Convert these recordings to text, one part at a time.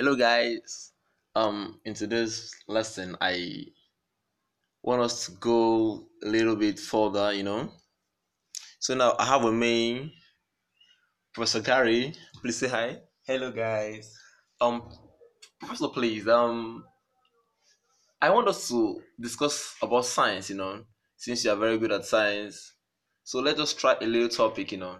Hello, guys. Um, in today's lesson, I want us to go a little bit further, you know. So now I have a main Professor Gary. Please say hi. Hello, guys. Um, Professor, please. Um, I want us to discuss about science, you know, since you are very good at science. So let us try a little topic, you know.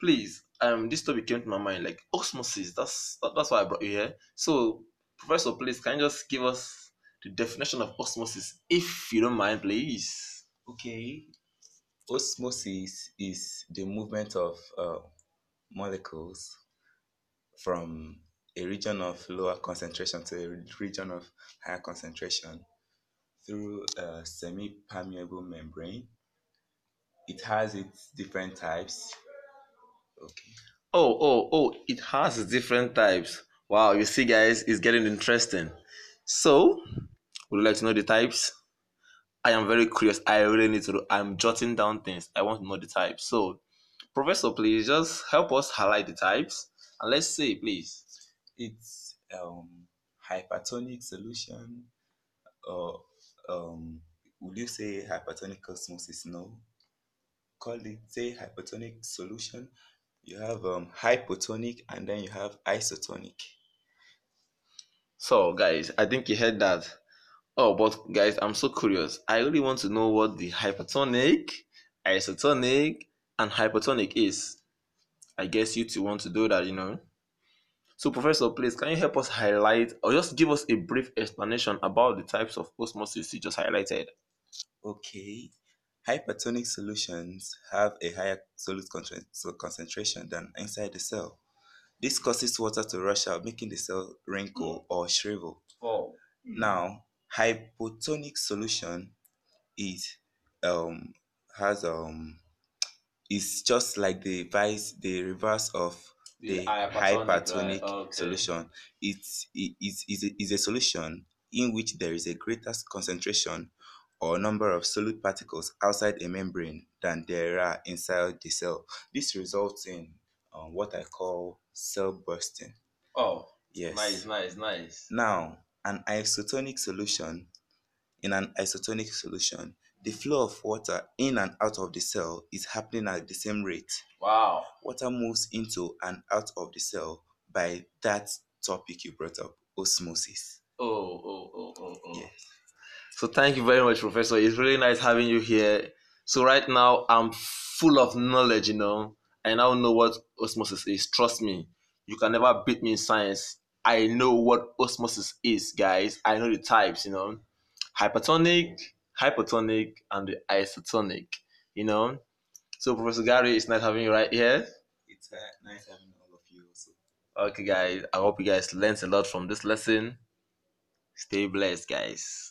Please, um, this topic came to my mind, like osmosis. That's that, that's why I brought you here. So, Professor, please, can you just give us the definition of osmosis, if you don't mind, please? Okay. Osmosis is the movement of uh, molecules from a region of lower concentration to a region of higher concentration through a semi-permeable membrane. It has its different types. Okay. Oh, oh, oh, it has different types. Wow, you see, guys, it's getting interesting. So, would you like to know the types? I am very curious. I really need to know. I'm jotting down things. I want to know the types. So, Professor, please just help us highlight the types. And let's say, please. It's um, hypertonic solution, or um, would you say hypertonic osmosis? No. Call it, say, hypertonic solution. You have um, hypotonic and then you have isotonic. So, guys, I think you heard that. Oh, but guys, I'm so curious. I really want to know what the hypertonic, isotonic, and hypotonic is. I guess you two want to do that, you know. So, Professor, please, can you help us highlight or just give us a brief explanation about the types of osmosis you just highlighted? Okay. Hypertonic solutions have a higher solute concentration than inside the cell. This causes water to rush out, making the cell wrinkle or shrivel. Oh. Now, hypotonic solution is um has um is just like the vice the reverse of the, the hypertonic, hypertonic right? okay. solution. It's it is is a, is a solution in which there is a greater concentration or number of solute particles outside a membrane than there are inside the cell. This results in um, what I call cell bursting. Oh, yes. Nice, nice, nice. Now, an isotonic solution, in an isotonic solution, the flow of water in and out of the cell is happening at the same rate. Wow. Water moves into and out of the cell by that topic you brought up, osmosis. Oh, oh, oh, oh, oh. Yes. So thank you very much, Professor. It's really nice having you here. So right now I'm full of knowledge, you know. I now know what osmosis is. Trust me, you can never beat me in science. I know what osmosis is, guys. I know the types, you know. Hypertonic, hypotonic, and the isotonic, you know. So Professor Gary, it's nice having you right here. It's uh, nice having all of you also. Okay, guys. I hope you guys learned a lot from this lesson. Stay blessed, guys.